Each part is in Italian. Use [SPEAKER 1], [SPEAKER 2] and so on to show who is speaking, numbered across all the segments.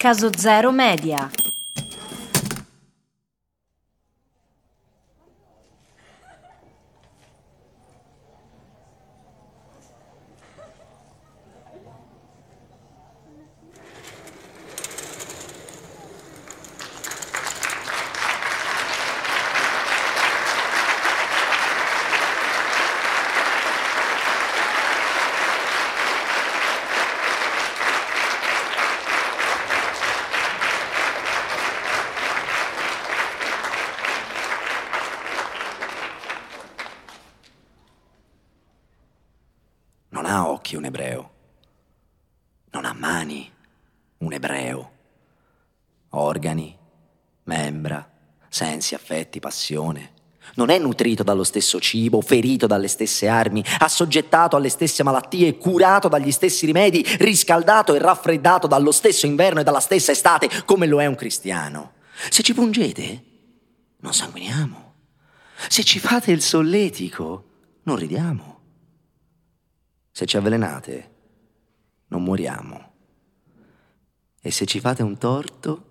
[SPEAKER 1] Caso Zero Media.
[SPEAKER 2] Non ha occhi un ebreo. Non ha mani un ebreo. Organi, membra, sensi, affetti, passione. Non è nutrito dallo stesso cibo, ferito dalle stesse armi, assoggettato alle stesse malattie, curato dagli stessi rimedi, riscaldato e raffreddato dallo stesso inverno e dalla stessa estate, come lo è un cristiano. Se ci pungete, non sanguiniamo. Se ci fate il solletico, non ridiamo. Se ci avvelenate, non moriamo. E se ci fate un torto,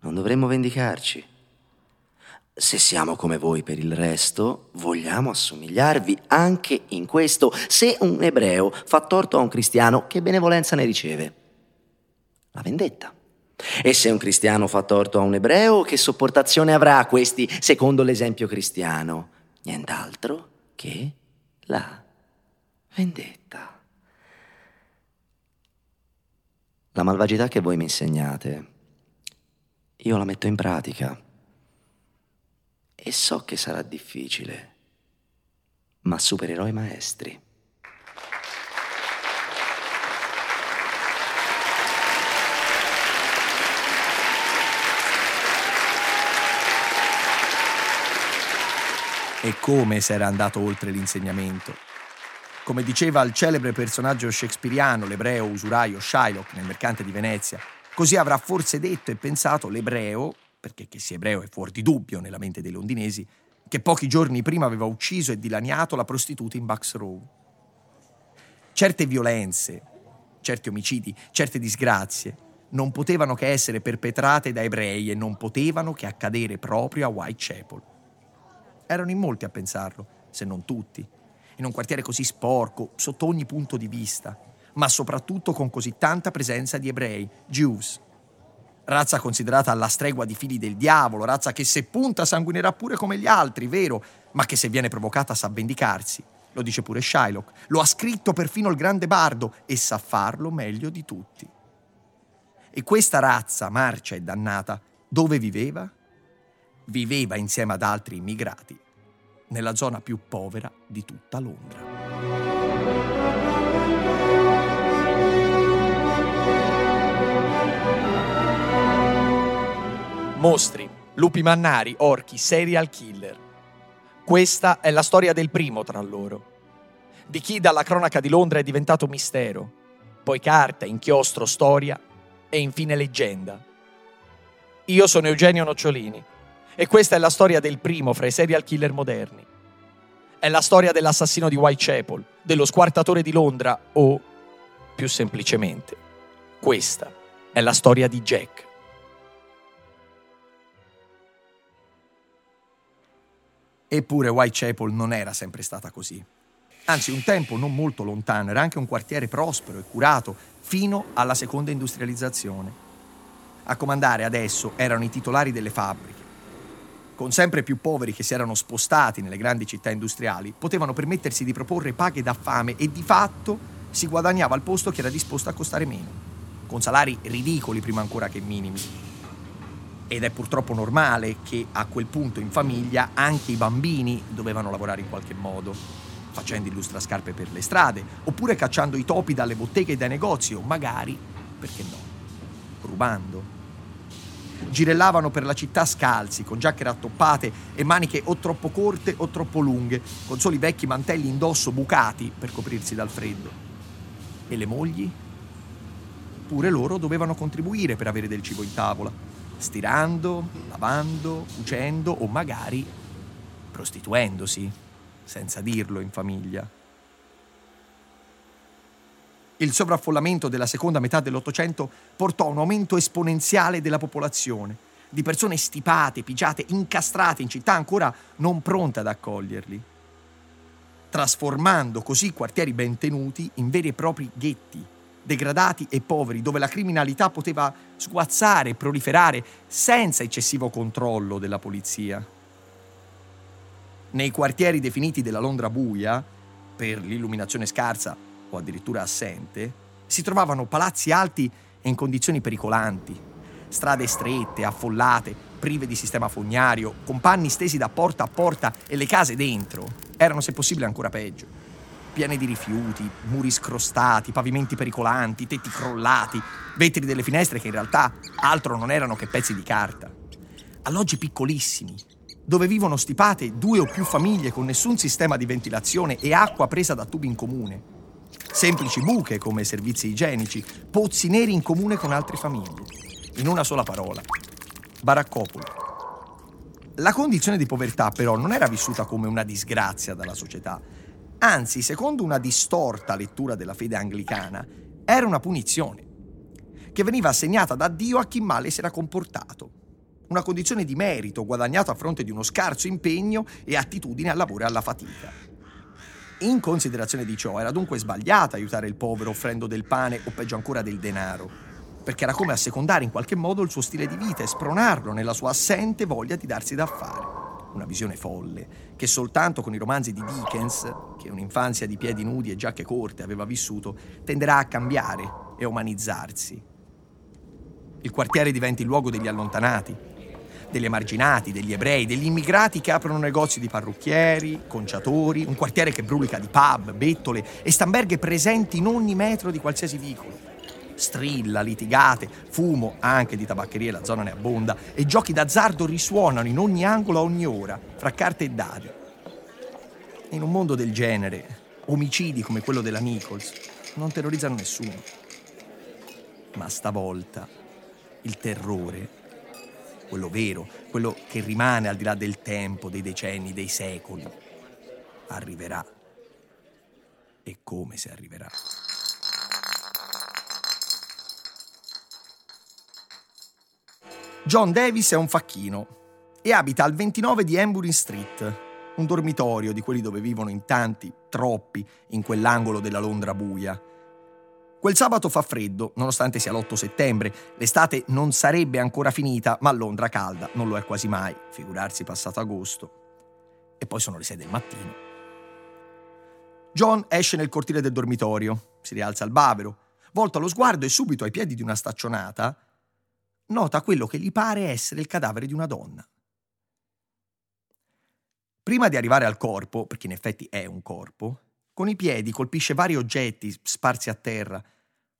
[SPEAKER 2] non dovremmo vendicarci. Se siamo come voi per il resto, vogliamo assomigliarvi anche in questo. Se un ebreo fa torto a un cristiano, che benevolenza ne riceve? La vendetta. E se un cristiano fa torto a un ebreo, che sopportazione avrà questi secondo l'esempio cristiano? Nient'altro che la vendetta. La malvagità che voi mi insegnate, io la metto in pratica e so che sarà difficile, ma supererò i maestri.
[SPEAKER 3] E come s'era andato oltre l'insegnamento. Come diceva il celebre personaggio shakespeariano, l'ebreo usuraio Shylock nel Mercante di Venezia, così avrà forse detto e pensato l'ebreo, perché che sia ebreo è fuori di dubbio nella mente dei londinesi, che pochi giorni prima aveva ucciso e dilaniato la prostituta in Bucks Row. Certe violenze, certi omicidi, certe disgrazie non potevano che essere perpetrate da ebrei e non potevano che accadere proprio a Whitechapel. Erano in molti a pensarlo, se non tutti, in un quartiere così sporco, sotto ogni punto di vista, ma soprattutto con così tanta presenza di ebrei, Jews. Razza considerata alla stregua di figli del diavolo, razza che se punta sanguinerà pure come gli altri, vero, ma che se viene provocata sa vendicarsi. Lo dice pure Shylock, lo ha scritto perfino il grande bardo e sa farlo meglio di tutti. E questa razza, marcia e dannata, dove viveva? Viveva insieme ad altri immigrati nella zona più povera di tutta Londra. Mostri, lupi mannari, orchi, serial killer. Questa è la storia del primo tra loro. Di chi dalla cronaca di Londra è diventato mistero, poi carta, inchiostro, storia e infine leggenda. Io sono Eugenio Nocciolini e questa è la storia del primo fra i serial killer moderni. È la storia dell'assassino di Whitechapel, dello squartatore di Londra o, più semplicemente, questa è la storia di Jack. Eppure Whitechapel non era sempre stata così. Anzi, un tempo non molto lontano era anche un quartiere prospero e curato fino alla seconda industrializzazione. A comandare adesso erano i titolari delle fabbriche. Con sempre più poveri che si erano spostati nelle grandi città industriali, potevano permettersi di proporre paghe da fame e di fatto si guadagnava al posto chi era disposto a costare meno, con salari ridicoli prima ancora che minimi. Ed è purtroppo normale che a quel punto in famiglia anche i bambini dovevano lavorare in qualche modo, facendo illustrascarpe per le strade, oppure cacciando i topi dalle botteghe e dai negozi, o magari, perché no, rubando. Girellavano per la città scalzi, con giacche rattoppate e maniche o troppo corte o troppo lunghe, con soli vecchi mantelli indosso bucati per coprirsi dal freddo. E le mogli? Pure loro dovevano contribuire per avere del cibo in tavola, stirando, lavando, cucendo o magari prostituendosi, senza dirlo in famiglia. Il sovraffollamento della seconda metà dell'Ottocento portò a un aumento esponenziale della popolazione, di persone stipate, pigiate, incastrate in città ancora non pronte ad accoglierli, trasformando così quartieri ben tenuti in veri e propri ghetti, degradati e poveri, dove la criminalità poteva sguazzare e proliferare senza eccessivo controllo della polizia. Nei quartieri definiti della Londra buia, per l'illuminazione scarsa o addirittura assente, si trovavano palazzi alti e in condizioni pericolanti, strade strette, affollate, prive di sistema fognario, con panni stesi da porta a porta e le case dentro erano se possibile ancora peggio. Piene di rifiuti, muri scrostati, pavimenti pericolanti, tetti crollati, vetri delle finestre che in realtà altro non erano che pezzi di carta. Alloggi piccolissimi, dove vivono stipate due o più famiglie con nessun sistema di ventilazione e acqua presa da tubi in comune. Semplici buche come servizi igienici, pozzi neri in comune con altre famiglie in una sola parola, baraccopoli. La condizione di povertà però non era vissuta come una disgrazia dalla società, anzi, secondo una distorta lettura della fede anglicana, era una punizione che veniva assegnata da Dio a chi male si era comportato. Una condizione di merito guadagnato a fronte di uno scarso impegno e attitudine al lavoro e alla fatica. In considerazione di ciò era dunque sbagliato aiutare il povero offrendo del pane o peggio ancora del denaro perché era come assecondare in qualche modo il suo stile di vita e spronarlo nella sua assente voglia di darsi da fare. Una visione folle, che soltanto con i romanzi di Dickens, che un'infanzia di piedi nudi e giacche corte aveva vissuto, tenderà a cambiare e umanizzarsi. Il quartiere diventa il luogo degli allontanati, degli emarginati, degli ebrei, degli immigrati che aprono negozi di parrucchieri, conciatori, un quartiere che brulica di pub, bettole e stamberghe presenti in ogni metro di qualsiasi vicolo strilla, litigate, fumo anche di tabaccherie, la zona ne abbonda, e giochi d'azzardo risuonano in ogni angolo a ogni ora, fra carte e dadi. In un mondo del genere, omicidi come quello della Nichols non terrorizzano nessuno. Ma stavolta il terrore, quello vero, quello che rimane al di là del tempo, dei decenni, dei secoli, arriverà. E come se arriverà. John Davis è un facchino e abita al 29 di Embury Street, un dormitorio di quelli dove vivono in tanti, troppi, in quell'angolo della Londra buia. Quel sabato fa freddo, nonostante sia l'8 settembre. L'estate non sarebbe ancora finita, ma Londra calda non lo è quasi mai, figurarsi passato agosto. E poi sono le 6 del mattino. John esce nel cortile del dormitorio, si rialza al bavero, volta lo sguardo e subito ai piedi di una staccionata nota quello che gli pare essere il cadavere di una donna. Prima di arrivare al corpo, perché in effetti è un corpo, con i piedi colpisce vari oggetti sparsi a terra,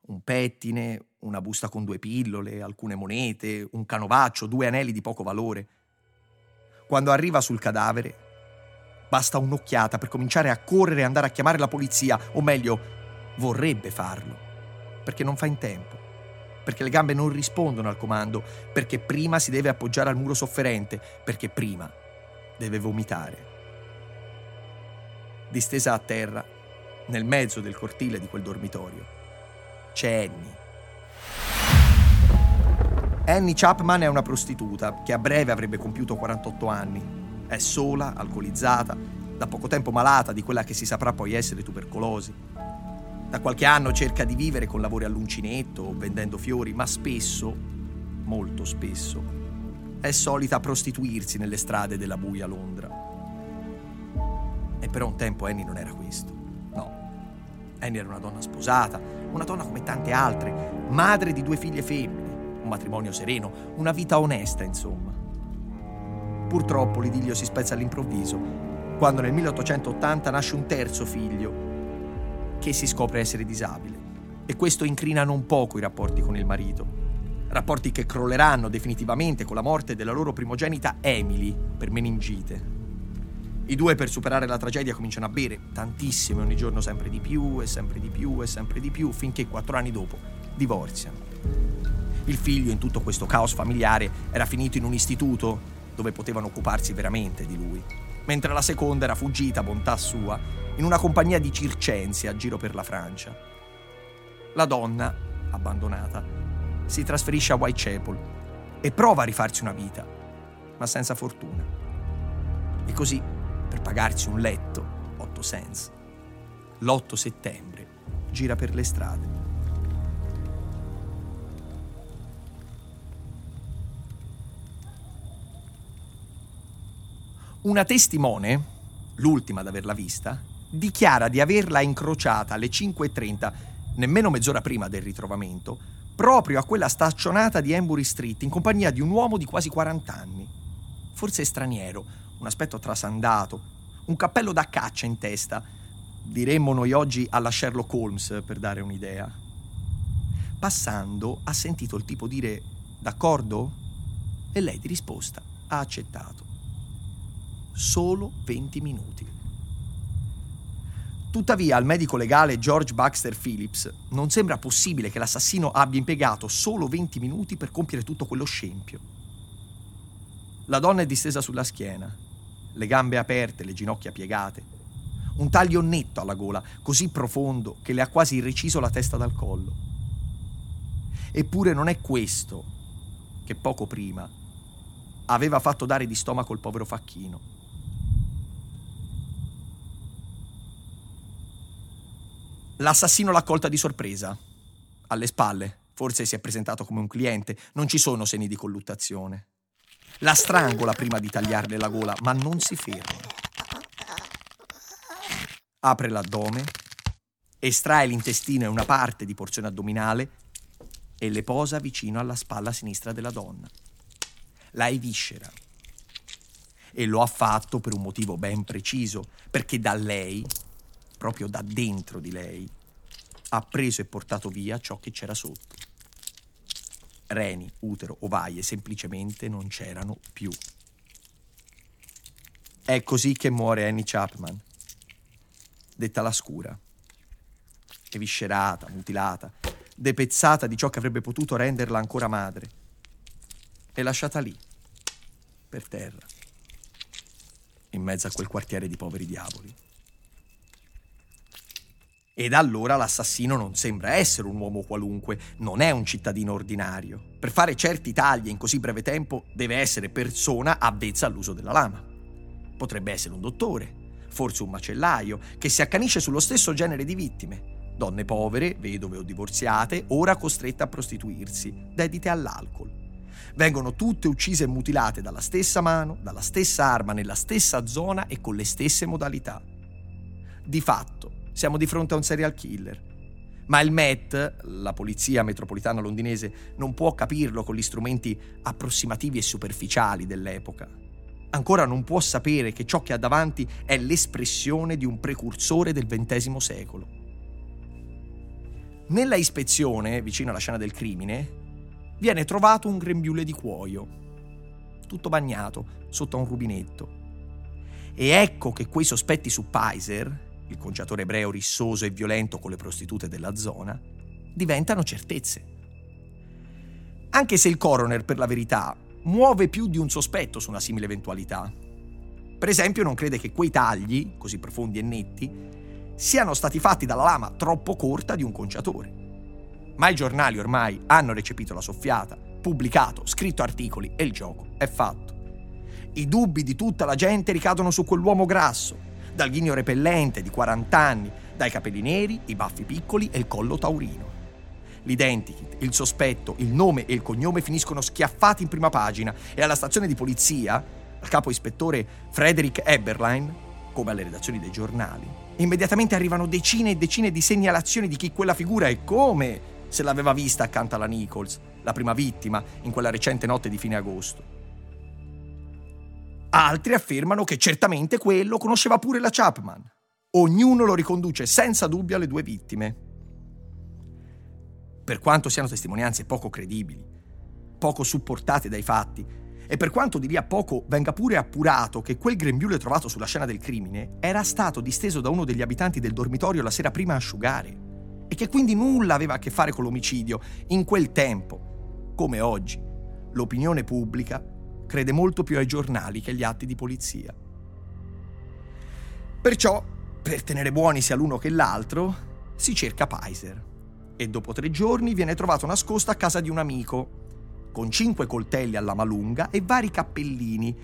[SPEAKER 3] un pettine, una busta con due pillole, alcune monete, un canovaccio, due anelli di poco valore. Quando arriva sul cadavere, basta un'occhiata per cominciare a correre e andare a chiamare la polizia, o meglio, vorrebbe farlo, perché non fa in tempo perché le gambe non rispondono al comando, perché prima si deve appoggiare al muro sofferente, perché prima deve vomitare. Distesa a terra, nel mezzo del cortile di quel dormitorio, c'è Annie. Annie Chapman è una prostituta che a breve avrebbe compiuto 48 anni. È sola, alcolizzata, da poco tempo malata di quella che si saprà poi essere tubercolosi. Da qualche anno cerca di vivere con lavori all'uncinetto o vendendo fiori, ma spesso, molto spesso, è solita prostituirsi nelle strade della buia Londra. E per un tempo Annie non era questo. No. Annie era una donna sposata, una donna come tante altre, madre di due figlie femmine, un matrimonio sereno, una vita onesta, insomma. Purtroppo l'idillio si spezza all'improvviso, quando nel 1880 nasce un terzo figlio, che si scopre essere disabile. E questo incrina non poco i rapporti con il marito. Rapporti che crolleranno definitivamente con la morte della loro primogenita Emily per meningite. I due per superare la tragedia cominciano a bere tantissimo ogni giorno sempre di più e sempre di più e sempre di più finché quattro anni dopo divorziano. Il figlio in tutto questo caos familiare era finito in un istituto dove potevano occuparsi veramente di lui, mentre la seconda era fuggita, bontà sua, in una compagnia di circensi a giro per la Francia. La donna, abbandonata, si trasferisce a Whitechapel e prova a rifarsi una vita, ma senza fortuna. E così, per pagarsi un letto, 8 cents, l'8 settembre gira per le strade. Una testimone, l'ultima ad averla vista, dichiara di averla incrociata alle 5.30, nemmeno mezz'ora prima del ritrovamento, proprio a quella staccionata di Embury Street in compagnia di un uomo di quasi 40 anni. Forse straniero, un aspetto trasandato, un cappello da caccia in testa. Diremmo noi oggi alla Sherlock Holmes, per dare un'idea. Passando, ha sentito il tipo dire d'accordo? E lei di risposta ha accettato. Solo 20 minuti. Tuttavia al medico legale George Baxter Phillips non sembra possibile che l'assassino abbia impiegato solo 20 minuti per compiere tutto quello scempio. La donna è distesa sulla schiena, le gambe aperte, le ginocchia piegate, un taglio netto alla gola, così profondo che le ha quasi reciso la testa dal collo. Eppure non è questo che poco prima aveva fatto dare di stomaco il povero facchino. L'assassino l'ha colta di sorpresa. Alle spalle. Forse si è presentato come un cliente. Non ci sono segni di colluttazione. La strangola prima di tagliarle la gola, ma non si ferma. Apre l'addome, estrae l'intestino e una parte di porzione addominale e le posa vicino alla spalla sinistra della donna. La eviscera. E lo ha fatto per un motivo ben preciso, perché da lei proprio da dentro di lei, ha preso e portato via ciò che c'era sotto. Reni, utero, ovaie semplicemente non c'erano più. È così che muore Annie Chapman, detta la scura, eviscerata, mutilata, depezzata di ciò che avrebbe potuto renderla ancora madre, e lasciata lì, per terra, in mezzo a quel quartiere di poveri diavoli. Ed allora l'assassino non sembra essere un uomo qualunque, non è un cittadino ordinario. Per fare certi tagli in così breve tempo deve essere persona avvezza all'uso della lama. Potrebbe essere un dottore, forse un macellaio, che si accanisce sullo stesso genere di vittime. Donne povere, vedove o divorziate, ora costrette a prostituirsi, dedite all'alcol. Vengono tutte uccise e mutilate dalla stessa mano, dalla stessa arma, nella stessa zona e con le stesse modalità. Di fatto, siamo di fronte a un serial killer. Ma il Met, la polizia metropolitana londinese, non può capirlo con gli strumenti approssimativi e superficiali dell'epoca. Ancora non può sapere che ciò che ha davanti è l'espressione di un precursore del XX secolo. Nella ispezione, vicino alla scena del crimine, viene trovato un grembiule di cuoio, tutto bagnato sotto a un rubinetto. E ecco che quei sospetti su Pizer, il conciatore ebreo rissoso e violento con le prostitute della zona, diventano certezze. Anche se il coroner, per la verità, muove più di un sospetto su una simile eventualità. Per esempio, non crede che quei tagli, così profondi e netti, siano stati fatti dalla lama troppo corta di un conciatore. Ma i giornali ormai hanno recepito la soffiata, pubblicato, scritto articoli e il gioco è fatto. I dubbi di tutta la gente ricadono su quell'uomo grasso, dal ghigno repellente di 40 anni, dai capelli neri, i baffi piccoli e il collo taurino. L'identikit, il sospetto, il nome e il cognome finiscono schiaffati in prima pagina e alla stazione di polizia, al capo ispettore Frederick Eberlein, come alle redazioni dei giornali, immediatamente arrivano decine e decine di segnalazioni di chi quella figura e come se l'aveva vista accanto alla Nichols, la prima vittima, in quella recente notte di fine agosto. Altri affermano che certamente quello conosceva pure la Chapman. Ognuno lo riconduce senza dubbio alle due vittime. Per quanto siano testimonianze poco credibili, poco supportate dai fatti, e per quanto di lì a poco venga pure appurato che quel grembiule trovato sulla scena del crimine era stato disteso da uno degli abitanti del dormitorio la sera prima a asciugare, e che quindi nulla aveva a che fare con l'omicidio, in quel tempo, come oggi, l'opinione pubblica crede molto più ai giornali che agli atti di polizia. Perciò, per tenere buoni sia l'uno che l'altro, si cerca Pizer. e dopo tre giorni viene trovato nascosto a casa di un amico, con cinque coltelli alla malunga e vari cappellini,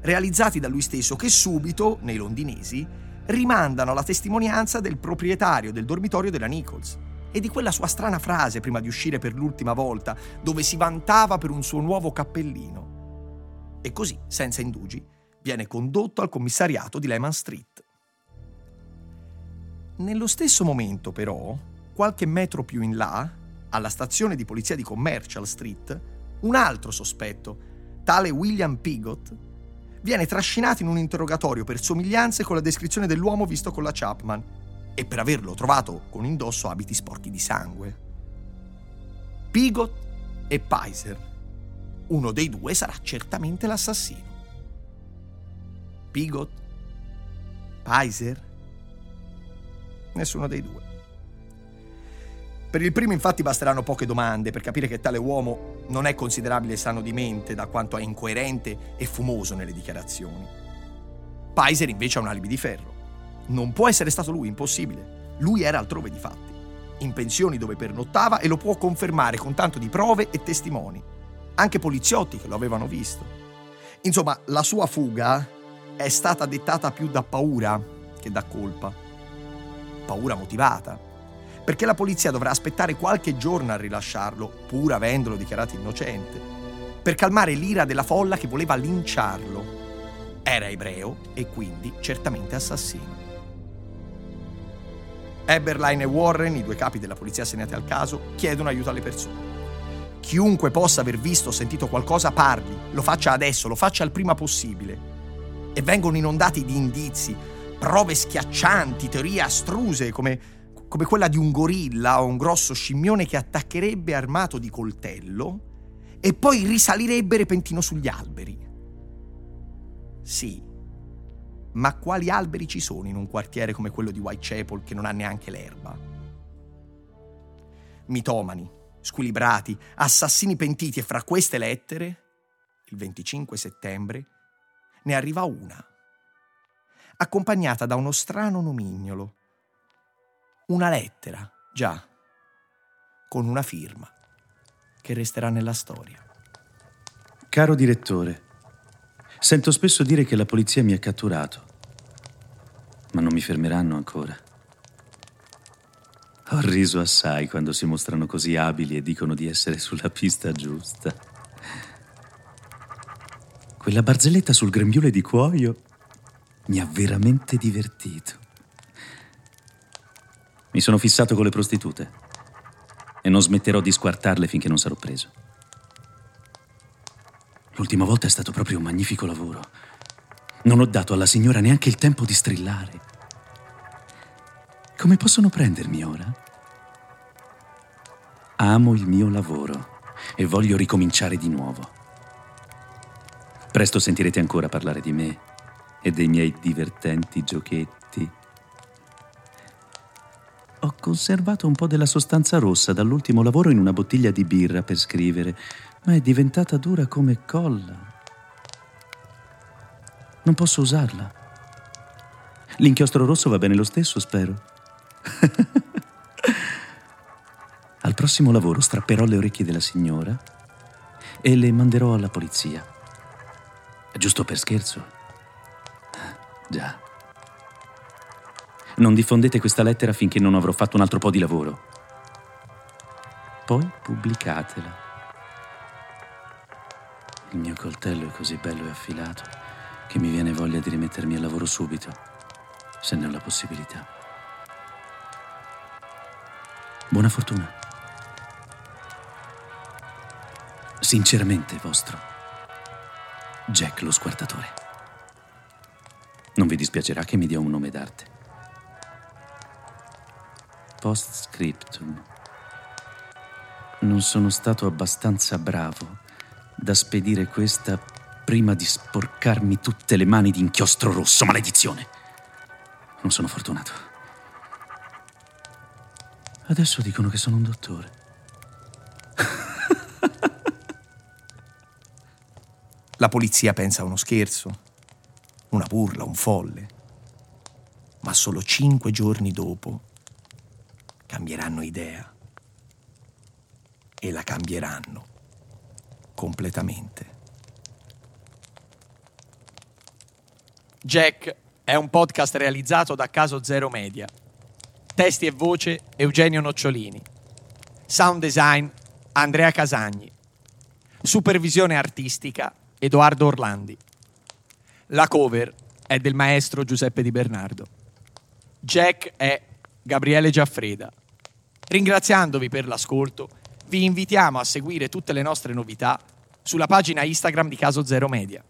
[SPEAKER 3] realizzati da lui stesso che subito, nei londinesi, rimandano alla testimonianza del proprietario del dormitorio della Nichols e di quella sua strana frase prima di uscire per l'ultima volta, dove si vantava per un suo nuovo cappellino. E così, senza indugi, viene condotto al commissariato di Lehman Street. Nello stesso momento, però, qualche metro più in là, alla stazione di polizia di Commercial Street, un altro sospetto, tale William Pigott, viene trascinato in un interrogatorio per somiglianze con la descrizione dell'uomo visto con la Chapman e per averlo trovato con indosso abiti sporchi di sangue. Pigot e Pizer. Uno dei due sarà certamente l'assassino. Pigot? Pizer? Nessuno dei due. Per il primo infatti basteranno poche domande per capire che tale uomo non è considerabile sano di mente da quanto è incoerente e fumoso nelle dichiarazioni. Pizer invece ha un alibi di ferro. Non può essere stato lui, impossibile. Lui era altrove di fatti, in pensioni dove pernottava e lo può confermare con tanto di prove e testimoni, anche poliziotti che lo avevano visto. Insomma, la sua fuga è stata dettata più da paura che da colpa. Paura motivata, perché la polizia dovrà aspettare qualche giorno a rilasciarlo, pur avendolo dichiarato innocente, per calmare l'ira della folla che voleva linciarlo. Era ebreo e quindi certamente assassino. Eberline e Warren, i due capi della polizia assegnati al caso, chiedono aiuto alle persone. Chiunque possa aver visto o sentito qualcosa parli, lo faccia adesso, lo faccia il prima possibile. E vengono inondati di indizi, prove schiaccianti, teorie astruse come, come quella di un gorilla o un grosso scimmione che attaccherebbe armato di coltello e poi risalirebbe repentino sugli alberi. Sì, ma quali alberi ci sono in un quartiere come quello di Whitechapel che non ha neanche l'erba? Mitomani, squilibrati, assassini pentiti e fra queste lettere, il 25 settembre, ne arriva una, accompagnata da uno strano nomignolo. Una lettera, già, con una firma, che resterà nella storia.
[SPEAKER 1] Caro direttore, sento spesso dire che la polizia mi ha catturato ma non mi fermeranno ancora. Ho riso assai quando si mostrano così abili e dicono di essere sulla pista giusta. Quella barzelletta sul grembiule di cuoio mi ha veramente divertito. Mi sono fissato con le prostitute e non smetterò di squartarle finché non sarò preso. L'ultima volta è stato proprio un magnifico lavoro. Non ho dato alla signora neanche il tempo di strillare. Come possono prendermi ora? Amo il mio lavoro e voglio ricominciare di nuovo. Presto sentirete ancora parlare di me e dei miei divertenti giochetti. Ho conservato un po' della sostanza rossa dall'ultimo lavoro in una bottiglia di birra per scrivere, ma è diventata dura come colla. Non posso usarla. L'inchiostro rosso va bene lo stesso, spero. Al prossimo lavoro strapperò le orecchie della signora e le manderò alla polizia. Giusto per scherzo. Già. Non diffondete questa lettera finché non avrò fatto un altro po' di lavoro. Poi pubblicatela. Il mio coltello è così bello e affilato che mi viene voglia di rimettermi al lavoro subito, se ne ho la possibilità. Buona fortuna. Sinceramente vostro. Jack lo squartatore. Non vi dispiacerà che mi dia un nome d'arte. Post scriptum. Non sono stato abbastanza bravo da spedire questa prima di sporcarmi tutte le mani di inchiostro rosso, maledizione. Non sono fortunato. Adesso dicono che sono un dottore.
[SPEAKER 3] La polizia pensa a uno scherzo, una burla, un folle. Ma solo cinque giorni dopo cambieranno idea.
[SPEAKER 4] e la cambieranno completamente.
[SPEAKER 3] Jack è un podcast realizzato da Caso Zero Media. Testi e voce Eugenio Nocciolini. Sound design Andrea Casagni. Supervisione artistica Edoardo Orlandi. La cover è del maestro Giuseppe Di Bernardo. Jack è Gabriele Giaffreda. Ringraziandovi per l'ascolto, vi invitiamo a seguire tutte le nostre novità sulla pagina Instagram di Caso Zero Media.